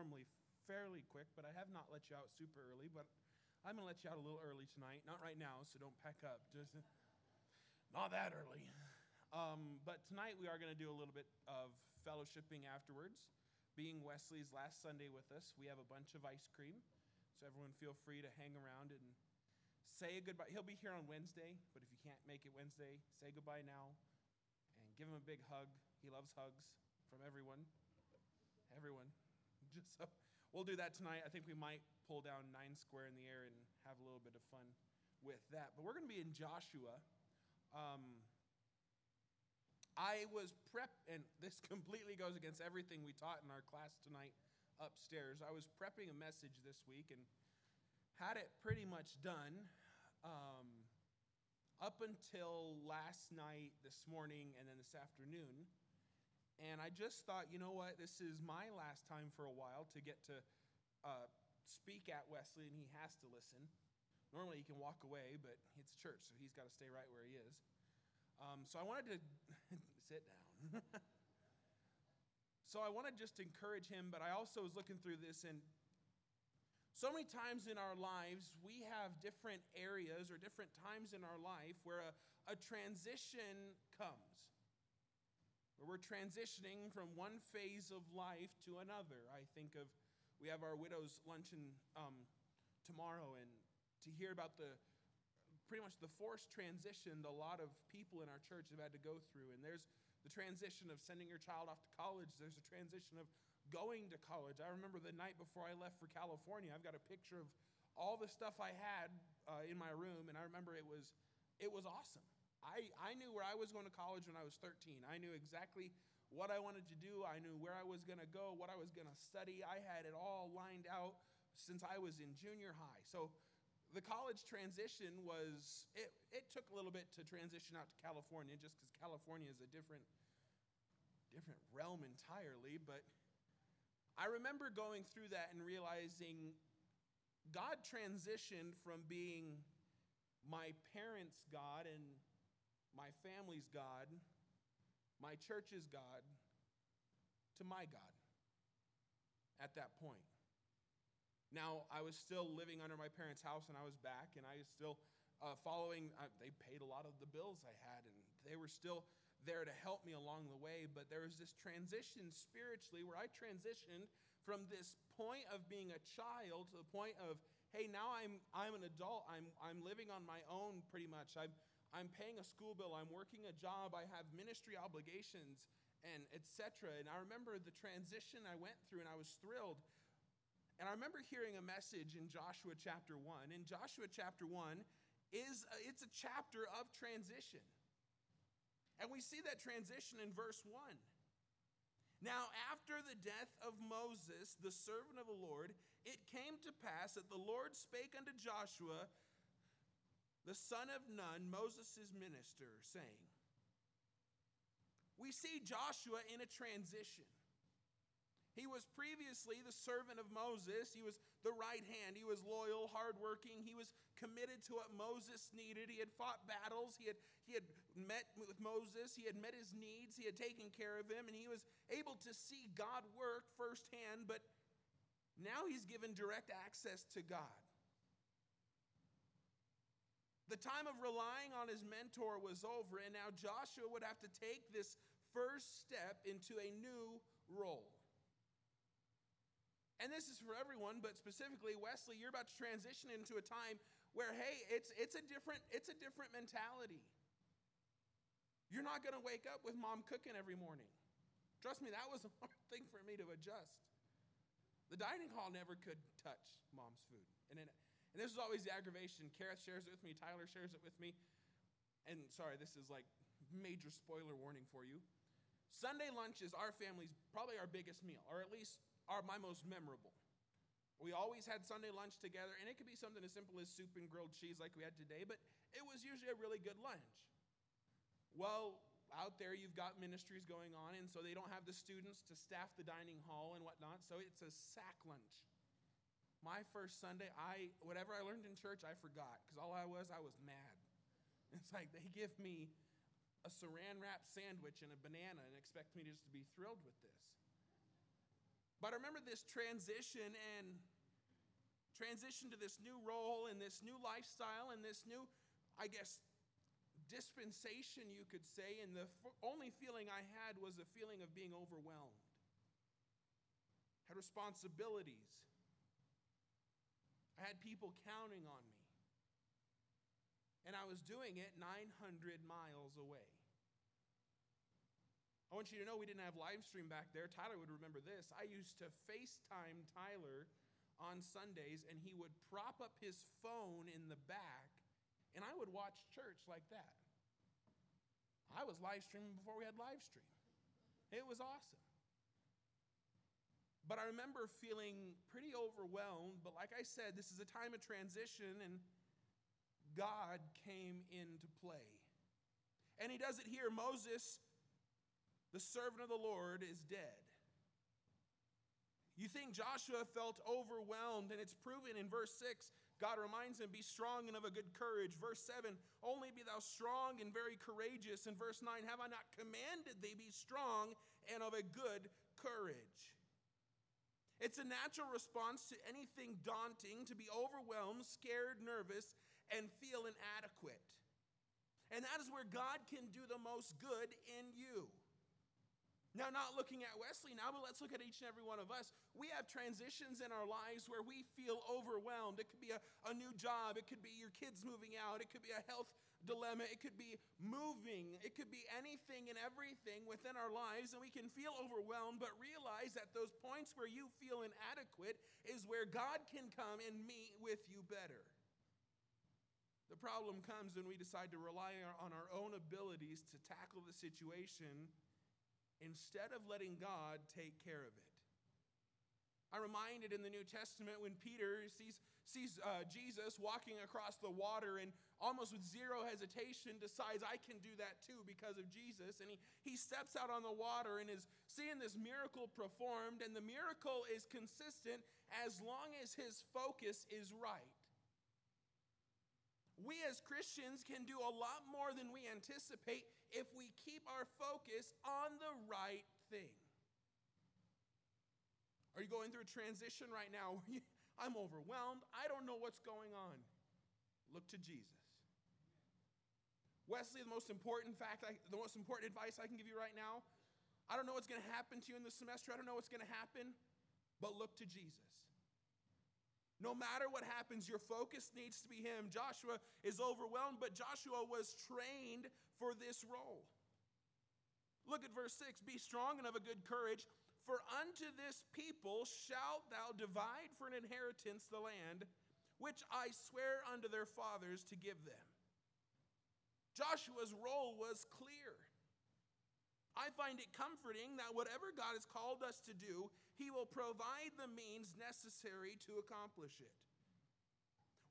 normally fairly quick, but I have not let you out super early. But I'm going to let you out a little early tonight. Not right now, so don't pack up. Just not that early. Um, but tonight we are going to do a little bit of fellowshipping afterwards. Being Wesley's last Sunday with us, we have a bunch of ice cream. So everyone feel free to hang around and say a goodbye. He'll be here on Wednesday, but if you can't make it Wednesday, say goodbye now and give him a big hug. He loves hugs from everyone. Everyone. Just so we'll do that tonight. I think we might pull down nine square in the air and have a little bit of fun with that. But we're going to be in Joshua. Um, I was prep, and this completely goes against everything we taught in our class tonight upstairs. I was prepping a message this week and had it pretty much done um, up until last night, this morning, and then this afternoon. And I just thought, you know what, this is my last time for a while to get to uh, speak at Wesley, and he has to listen. Normally he can walk away, but it's church, so he's got to stay right where he is. Um, so I wanted to sit down. so I want to just encourage him, but I also was looking through this, and so many times in our lives, we have different areas or different times in our life where a, a transition comes where we're transitioning from one phase of life to another. I think of, we have our widow's luncheon um, tomorrow, and to hear about the pretty much the forced transition a lot of people in our church have had to go through. And there's the transition of sending your child off to college, there's a transition of going to college. I remember the night before I left for California, I've got a picture of all the stuff I had uh, in my room, and I remember it was, it was awesome. I, I knew where I was going to college when I was 13. I knew exactly what I wanted to do. I knew where I was going to go, what I was going to study. I had it all lined out since I was in junior high. So the college transition was, it, it took a little bit to transition out to California just because California is a different, different realm entirely. But I remember going through that and realizing God transitioned from being my parents' God and my family's God, my church's God, to my God at that point. Now, I was still living under my parents' house and I was back, and I was still uh, following, uh, they paid a lot of the bills I had, and they were still there to help me along the way. But there was this transition spiritually where I transitioned from this point of being a child to the point of, hey, now I'm, I'm an adult. I'm, I'm living on my own pretty much. I'm, I'm paying a school bill, I'm working a job, I have ministry obligations, and etc. And I remember the transition I went through, and I was thrilled. And I remember hearing a message in Joshua chapter 1. In Joshua chapter 1 is a, it's a chapter of transition. And we see that transition in verse 1. Now, after the death of Moses, the servant of the Lord, it came to pass that the Lord spake unto Joshua, the son of Nun, Moses' minister, saying, We see Joshua in a transition. He was previously the servant of Moses. He was the right hand. He was loyal, hardworking. He was committed to what Moses needed. He had fought battles. He had, he had met with Moses. He had met his needs. He had taken care of him. And he was able to see God work firsthand. But now he's given direct access to God. The time of relying on his mentor was over, and now Joshua would have to take this first step into a new role. And this is for everyone, but specifically Wesley, you're about to transition into a time where hey, it's it's a different it's a different mentality. You're not going to wake up with mom cooking every morning. Trust me, that was a hard thing for me to adjust. The dining hall never could touch mom's food. And then and this is always the aggravation. Kareth shares it with me, Tyler shares it with me. And sorry, this is like major spoiler warning for you. Sunday lunch is our family's probably our biggest meal, or at least our, my most memorable. We always had Sunday lunch together, and it could be something as simple as soup and grilled cheese like we had today, but it was usually a really good lunch. Well, out there you've got ministries going on, and so they don't have the students to staff the dining hall and whatnot, so it's a sack lunch my first Sunday, I whatever I learned in church, I forgot because all I was, I was mad. It's like they give me a saran wrap sandwich and a banana and expect me just to be thrilled with this. But I remember this transition and transition to this new role and this new lifestyle and this new, I guess, dispensation, you could say. And the f- only feeling I had was a feeling of being overwhelmed. Had responsibilities. I had people counting on me. And I was doing it 900 miles away. I want you to know we didn't have live stream back there. Tyler would remember this. I used to FaceTime Tyler on Sundays, and he would prop up his phone in the back, and I would watch church like that. I was live streaming before we had live stream. It was awesome. But I remember feeling pretty overwhelmed. But like I said, this is a time of transition, and God came into play. And he does it here. Moses the servant of the Lord is dead. You think Joshua felt overwhelmed, and it's proven in verse 6. God reminds him, Be strong and of a good courage. Verse 7, Only be thou strong and very courageous. In verse 9, Have I not commanded thee, be strong and of a good courage? It's a natural response to anything daunting to be overwhelmed, scared, nervous, and feel inadequate. And that is where God can do the most good in you. Now, not looking at Wesley now, but let's look at each and every one of us. We have transitions in our lives where we feel overwhelmed. It could be a, a new job, it could be your kids moving out, it could be a health dilemma, it could be moving, it could be anything and everything within our lives, and we can feel overwhelmed, but realize that those points where you feel inadequate is where God can come and meet with you better. The problem comes when we decide to rely on our own abilities to tackle the situation instead of letting God take care of it. I'm reminded in the New Testament when Peter sees, sees uh, Jesus walking across the water and almost with zero hesitation decides, I can do that too because of Jesus. And he, he steps out on the water and is seeing this miracle performed, and the miracle is consistent as long as his focus is right. We as Christians can do a lot more than we anticipate if we keep our focus on the right thing. Are you going through a transition right now? I'm overwhelmed. I don't know what's going on. Look to Jesus. Wesley, the most important fact, I, the most important advice I can give you right now I don't know what's going to happen to you in the semester. I don't know what's going to happen, but look to Jesus. No matter what happens, your focus needs to be Him. Joshua is overwhelmed, but Joshua was trained for this role. Look at verse 6 Be strong and of a good courage, for unto this people shalt thou divide for an inheritance the land which I swear unto their fathers to give them. Joshua's role was clear. I find it comforting that whatever God has called us to do, He will provide the means necessary to accomplish it.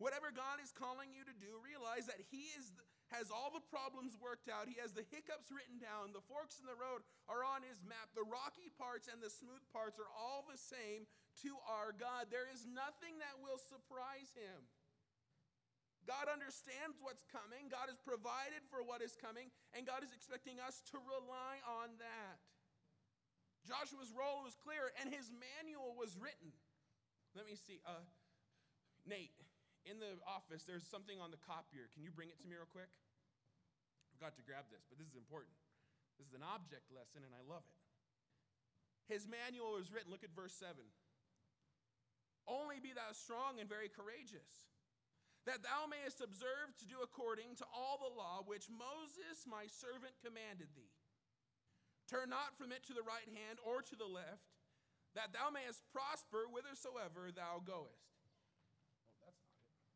Whatever God is calling you to do, realize that He is, has all the problems worked out. He has the hiccups written down. The forks in the road are on His map. The rocky parts and the smooth parts are all the same to our God. There is nothing that will surprise Him. God understands what's coming. God has provided for what is coming, and God is expecting us to rely on that. Joshua's role was clear, and his manual was written. Let me see. Uh, Nate, in the office, there's something on the copier. Can you bring it to me real quick? Forgot to grab this, but this is important. This is an object lesson, and I love it. His manual was written. Look at verse 7. Only be thou strong and very courageous that thou mayest observe to do according to all the law which Moses my servant commanded thee. Turn not from it to the right hand or to the left, that thou mayest prosper whithersoever thou goest. Oh, that's not it.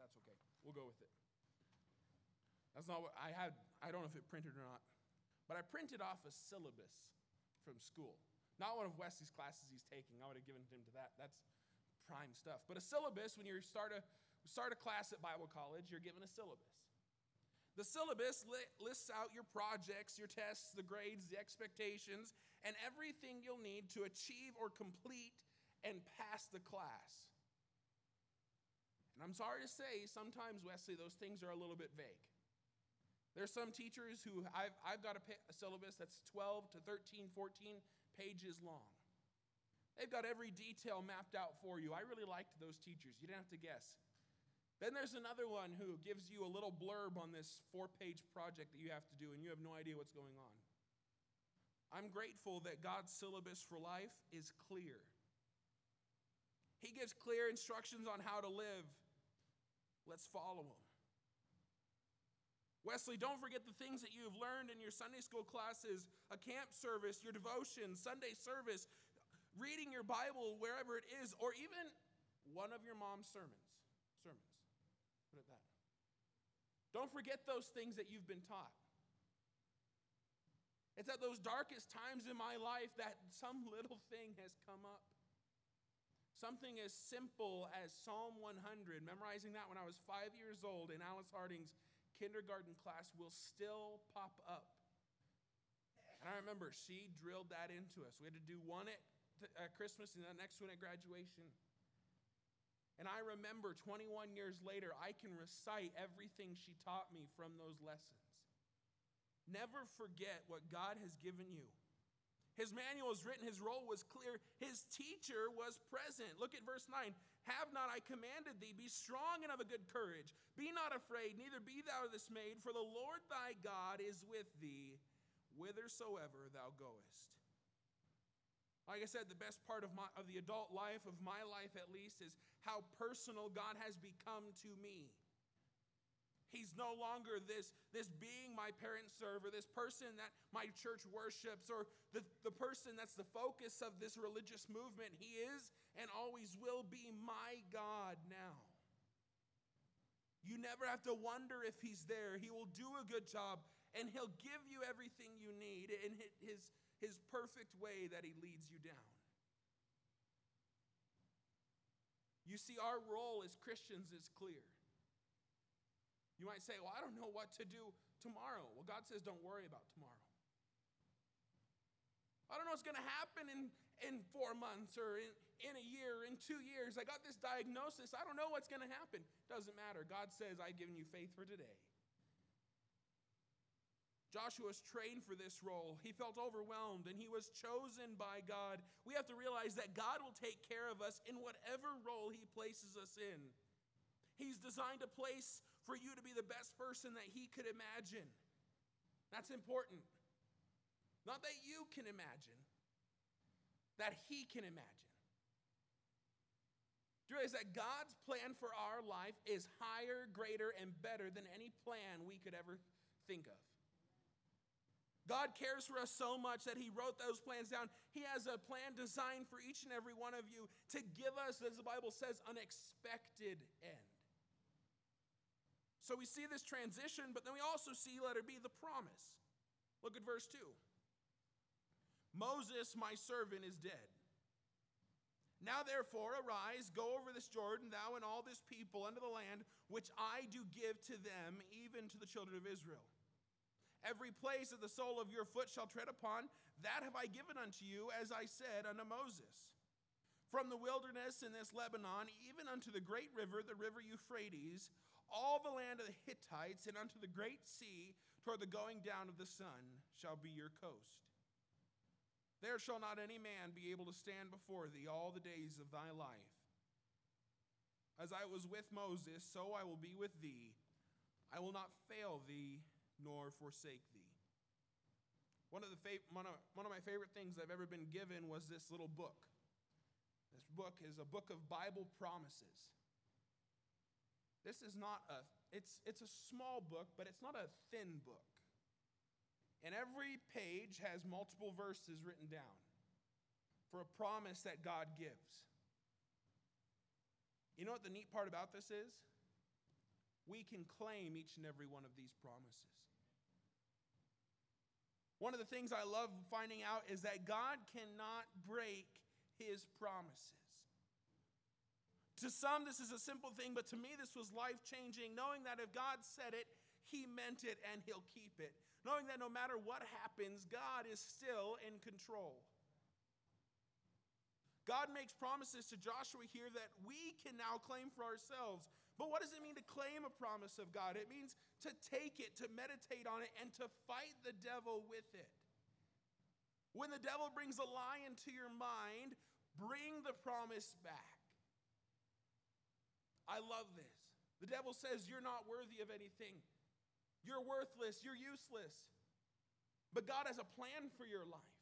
That's okay. We'll go with it. That's not what I had. I don't know if it printed or not, but I printed off a syllabus from school. Not one of Wesley's classes he's taking. I would have given him to that. That's prime stuff. But a syllabus, when you start a, start a class at Bible college, you're given a syllabus. The syllabus li- lists out your projects, your tests, the grades, the expectations, and everything you'll need to achieve or complete and pass the class. And I'm sorry to say, sometimes, Wesley, those things are a little bit vague. There's some teachers who I've, I've got a, a syllabus that's 12 to 13, 14 pages long. They've got every detail mapped out for you. I really liked those teachers. You didn't have to guess. Then there's another one who gives you a little blurb on this four page project that you have to do, and you have no idea what's going on. I'm grateful that God's syllabus for life is clear. He gives clear instructions on how to live. Let's follow him. Wesley, don't forget the things that you've learned in your Sunday school classes, a camp service, your devotion, Sunday service, reading your Bible wherever it is, or even one of your mom's sermons. Sermons. Put it that. Don't forget those things that you've been taught. It's at those darkest times in my life that some little thing has come up. Something as simple as Psalm 100, memorizing that when I was five years old in Alice Harding's kindergarten class, will still pop up. And I remember she drilled that into us. We had to do one at Christmas and the next one at graduation. And I remember 21 years later, I can recite everything she taught me from those lessons. Never forget what God has given you. His manual was written, his role was clear, his teacher was present. Look at verse 9. Have not I commanded thee, be strong and of a good courage. Be not afraid, neither be thou dismayed, for the Lord thy God is with thee whithersoever thou goest. Like I said, the best part of, my, of the adult life, of my life at least, is how personal God has become to me. He's no longer this, this being my parents serve, or this person that my church worships, or the, the person that's the focus of this religious movement. He is and always will be my God now. You never have to wonder if He's there. He will do a good job, and He'll give you everything you need in His his perfect way that he leads you down. You see, our role as Christians is clear. You might say, Well, I don't know what to do tomorrow. Well, God says, Don't worry about tomorrow. I don't know what's going to happen in, in four months or in, in a year, in two years. I got this diagnosis. I don't know what's going to happen. Doesn't matter. God says, I've given you faith for today. Joshua was trained for this role. He felt overwhelmed and he was chosen by God. We have to realize that God will take care of us in whatever role he places us in. He's designed a place for you to be the best person that he could imagine. That's important. Not that you can imagine, that he can imagine. Do you realize that God's plan for our life is higher, greater, and better than any plan we could ever think of? God cares for us so much that He wrote those plans down. He has a plan designed for each and every one of you to give us, as the Bible says, an expected end. So we see this transition, but then we also see, letter B, the promise. Look at verse 2. Moses, my servant, is dead. Now therefore, arise, go over this Jordan, thou and all this people, unto the land which I do give to them, even to the children of Israel. Every place that the sole of your foot shall tread upon, that have I given unto you, as I said unto Moses. From the wilderness in this Lebanon, even unto the great river, the river Euphrates, all the land of the Hittites, and unto the great sea, toward the going down of the sun, shall be your coast. There shall not any man be able to stand before thee all the days of thy life. As I was with Moses, so I will be with thee. I will not fail thee nor forsake thee. One of, the fa- one, of, one of my favorite things I've ever been given was this little book. This book is a book of Bible promises. This is not a, it's, it's a small book, but it's not a thin book. And every page has multiple verses written down for a promise that God gives. You know what the neat part about this is? We can claim each and every one of these promises. One of the things I love finding out is that God cannot break his promises. To some, this is a simple thing, but to me, this was life changing, knowing that if God said it, he meant it and he'll keep it. Knowing that no matter what happens, God is still in control. God makes promises to Joshua here that we can now claim for ourselves. But what does it mean to claim a promise of God? It means to take it, to meditate on it, and to fight the devil with it. When the devil brings a lie into your mind, bring the promise back. I love this. The devil says you're not worthy of anything, you're worthless, you're useless. But God has a plan for your life.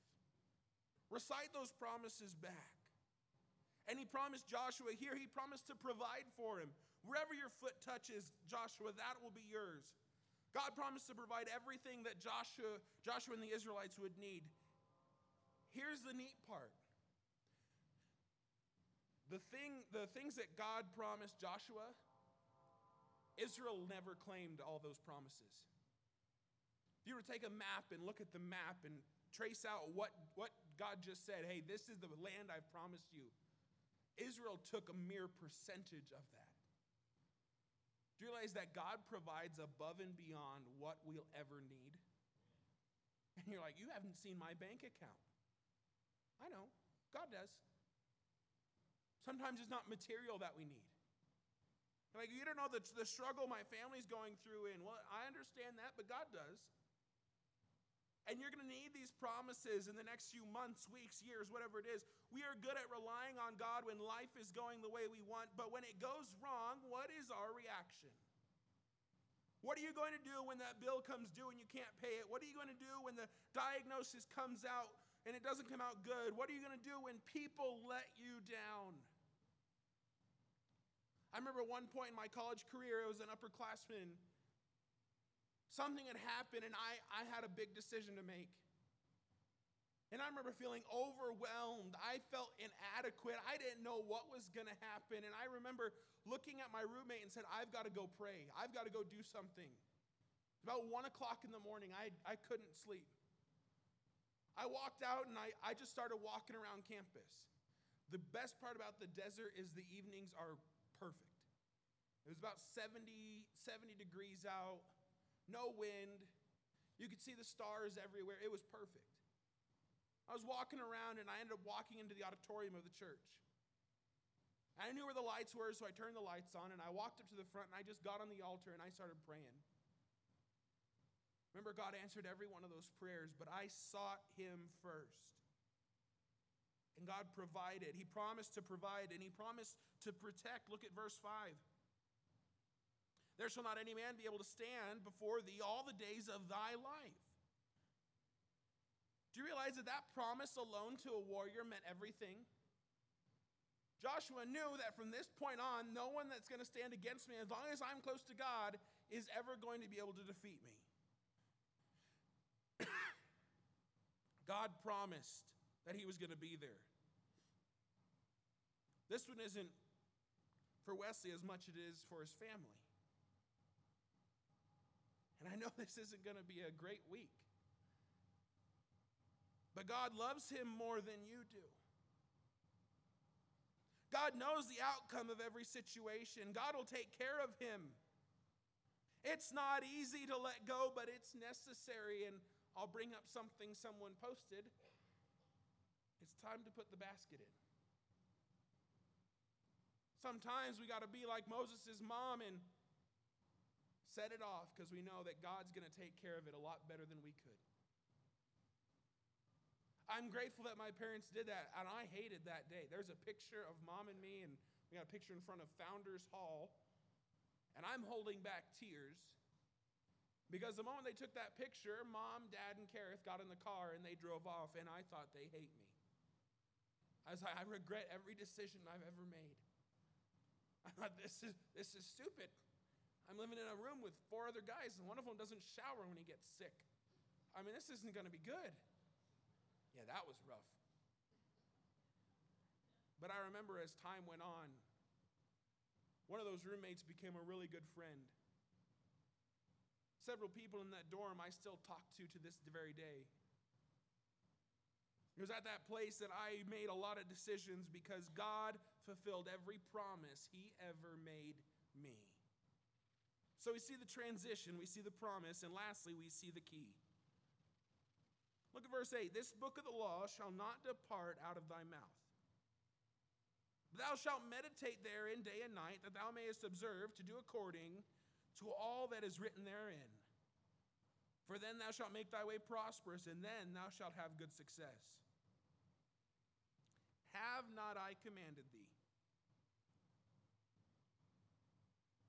Recite those promises back. And he promised Joshua here, he promised to provide for him. Wherever your foot touches, Joshua, that will be yours. God promised to provide everything that Joshua, Joshua and the Israelites would need. Here's the neat part. The, thing, the things that God promised Joshua, Israel never claimed all those promises. If you were to take a map and look at the map and trace out what, what God just said, hey, this is the land I've promised you, Israel took a mere percentage of that. Do you realize that God provides above and beyond what we'll ever need? And you're like, you haven't seen my bank account. I know, God does. Sometimes it's not material that we need. Like, you don't know the, the struggle my family's going through in. Well, I understand that, but God does. And you're going to need these promises in the next few months, weeks, years, whatever it is. We are good at relying on God when life is going the way we want, but when it goes wrong, what is our reaction? What are you going to do when that bill comes due and you can't pay it? What are you going to do when the diagnosis comes out and it doesn't come out good? What are you going to do when people let you down? I remember one point in my college career, I was an upperclassman Something had happened, and I, I had a big decision to make. And I remember feeling overwhelmed. I felt inadequate. I didn't know what was going to happen. And I remember looking at my roommate and said, I've got to go pray. I've got to go do something. About one o'clock in the morning, I, I couldn't sleep. I walked out and I, I just started walking around campus. The best part about the desert is the evenings are perfect. It was about 70, 70 degrees out no wind. You could see the stars everywhere. It was perfect. I was walking around and I ended up walking into the auditorium of the church. I knew where the lights were, so I turned the lights on and I walked up to the front and I just got on the altar and I started praying. Remember, God answered every one of those prayers, but I sought Him first. And God provided. He promised to provide and He promised to protect. Look at verse 5. There shall not any man be able to stand before thee all the days of thy life. Do you realize that that promise alone to a warrior meant everything? Joshua knew that from this point on, no one that's going to stand against me, as long as I'm close to God, is ever going to be able to defeat me. God promised that he was going to be there. This one isn't for Wesley as much as it is for his family. And I know this isn't going to be a great week. But God loves him more than you do. God knows the outcome of every situation. God will take care of him. It's not easy to let go, but it's necessary. And I'll bring up something someone posted. Time to put the basket in. Sometimes we got to be like Moses' mom and set it off because we know that God's going to take care of it a lot better than we could. I'm grateful that my parents did that, and I hated that day. There's a picture of mom and me, and we got a picture in front of Founders Hall, and I'm holding back tears because the moment they took that picture, mom, dad, and Kareth got in the car and they drove off, and I thought they hate me. I was like, I regret every decision I've ever made. I thought this is this is stupid. I'm living in a room with four other guys, and one of them doesn't shower when he gets sick. I mean, this isn't going to be good. Yeah, that was rough. But I remember as time went on, one of those roommates became a really good friend. Several people in that dorm I still talk to to this very day. It was at that place that I made a lot of decisions because God fulfilled every promise He ever made me. So we see the transition, we see the promise, and lastly, we see the key. Look at verse 8 This book of the law shall not depart out of thy mouth. Thou shalt meditate therein day and night, that thou mayest observe to do according to all that is written therein. For then thou shalt make thy way prosperous, and then thou shalt have good success. Have not I commanded thee?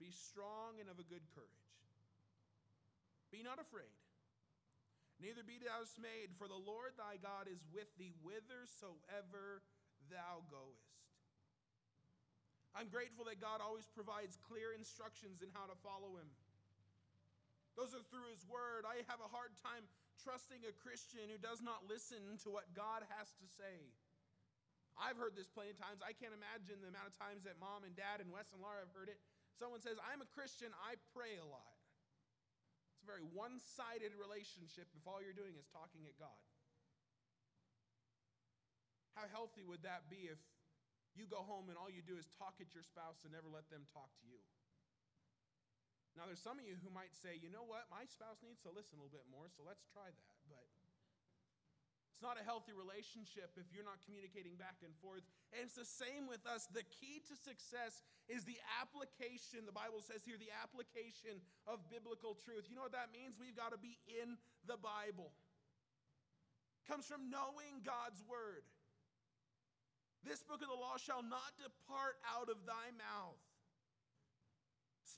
Be strong and of a good courage. Be not afraid, neither be thou dismayed, for the Lord thy God is with thee whithersoever thou goest. I'm grateful that God always provides clear instructions in how to follow him. Those are through his word. I have a hard time trusting a Christian who does not listen to what God has to say. I've heard this plenty of times. I can't imagine the amount of times that mom and dad and Wes and Laura have heard it. Someone says, I'm a Christian, I pray a lot. It's a very one sided relationship if all you're doing is talking at God. How healthy would that be if you go home and all you do is talk at your spouse and never let them talk to you? Now, there's some of you who might say, you know what, my spouse needs to listen a little bit more, so let's try that. But it's not a healthy relationship if you're not communicating back and forth. And it's the same with us. The key to success is the application, the Bible says here, the application of biblical truth. You know what that means? We've got to be in the Bible. It comes from knowing God's word. This book of the law shall not depart out of thy mouth.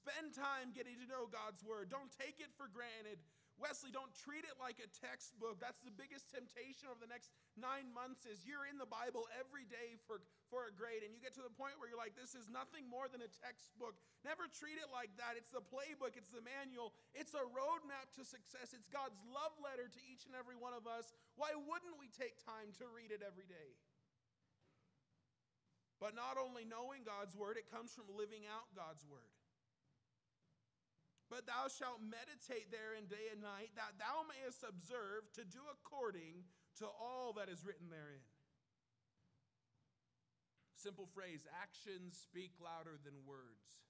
Spend time getting to know God's word. Don't take it for granted. Wesley, don't treat it like a textbook. That's the biggest temptation over the next nine months is you're in the Bible every day for, for a grade, and you get to the point where you're like, this is nothing more than a textbook. Never treat it like that. It's the playbook, it's the manual, it's a roadmap to success. It's God's love letter to each and every one of us. Why wouldn't we take time to read it every day? But not only knowing God's word, it comes from living out God's word. But thou shalt meditate therein day and night, that thou mayest observe to do according to all that is written therein. Simple phrase actions speak louder than words.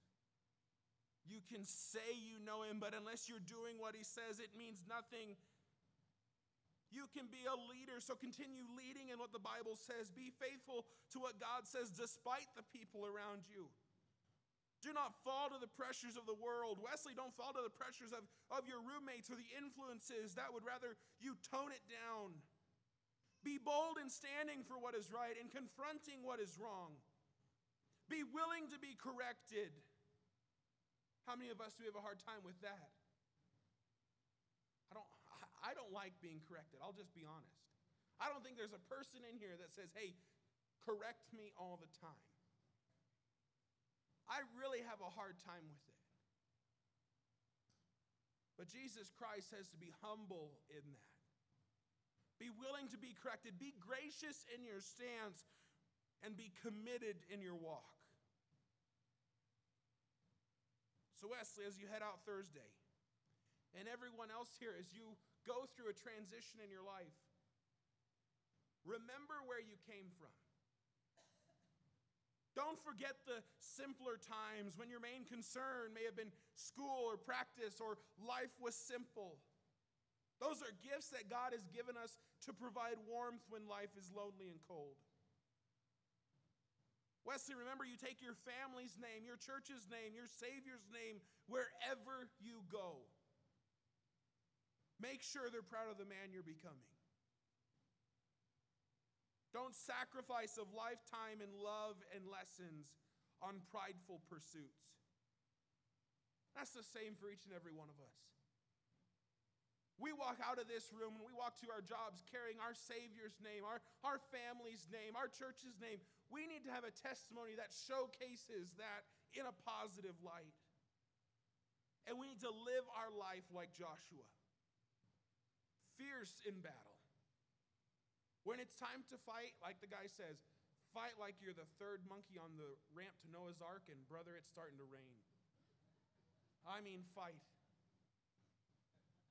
You can say you know him, but unless you're doing what he says, it means nothing. You can be a leader, so continue leading in what the Bible says. Be faithful to what God says despite the people around you. Do not fall to the pressures of the world. Wesley, don't fall to the pressures of, of your roommates or the influences that would rather you tone it down. Be bold in standing for what is right and confronting what is wrong. Be willing to be corrected. How many of us do we have a hard time with that? I don't, I don't like being corrected. I'll just be honest. I don't think there's a person in here that says, hey, correct me all the time. I really have a hard time with it. But Jesus Christ has to be humble in that. Be willing to be corrected. Be gracious in your stance and be committed in your walk. So, Wesley, as you head out Thursday, and everyone else here, as you go through a transition in your life, remember where you came from. Don't forget the simpler times when your main concern may have been school or practice or life was simple. Those are gifts that God has given us to provide warmth when life is lonely and cold. Wesley, remember you take your family's name, your church's name, your Savior's name wherever you go. Make sure they're proud of the man you're becoming. Don't sacrifice of lifetime and love and lessons on prideful pursuits. That's the same for each and every one of us. We walk out of this room and we walk to our jobs carrying our Savior's name, our, our family's name, our church's name. We need to have a testimony that showcases that in a positive light. And we need to live our life like Joshua, fierce in battle when it's time to fight, like the guy says, fight like you're the third monkey on the ramp to Noah's Ark, and brother, it's starting to rain. I mean, fight.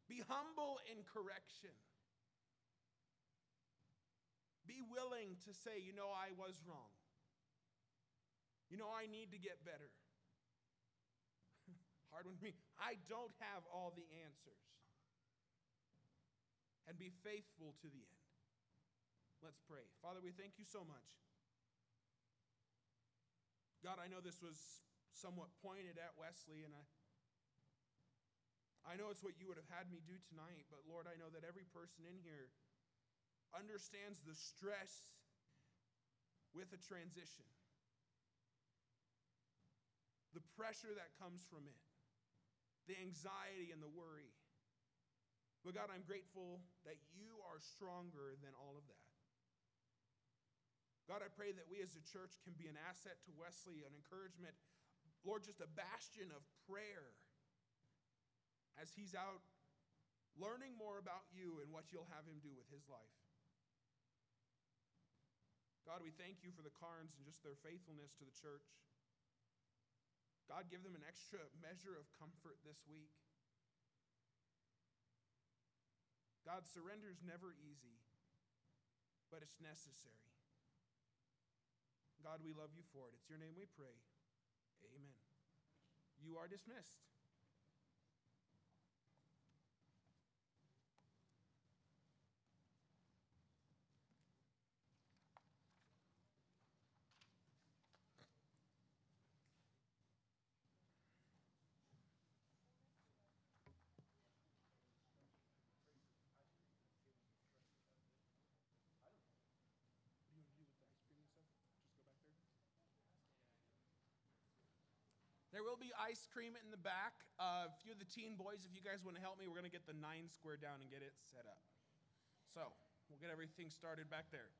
Be humble in correction. Be willing to say, you know, I was wrong. You know, I need to get better. Hard one for me. I don't have all the answers. And be faithful to the end. Let's pray. Father, we thank you so much. God, I know this was somewhat pointed at Wesley, and I, I know it's what you would have had me do tonight, but Lord, I know that every person in here understands the stress with a transition. The pressure that comes from it, the anxiety and the worry. But God, I'm grateful that you are stronger than all of that. God, I pray that we as a church can be an asset to Wesley, an encouragement, Lord, just a bastion of prayer as he's out learning more about you and what you'll have him do with his life. God, we thank you for the Carnes and just their faithfulness to the church. God, give them an extra measure of comfort this week. God, surrender is never easy, but it's necessary. God, we love you for it. It's your name we pray. Amen. You are dismissed. What do you want to do with the ice cream and stuff? Just go back there? There will be ice cream in the back. Uh, a few of the teen boys, if you guys want to help me, we're going to get the nine square down and get it set up. So we'll get everything started back there.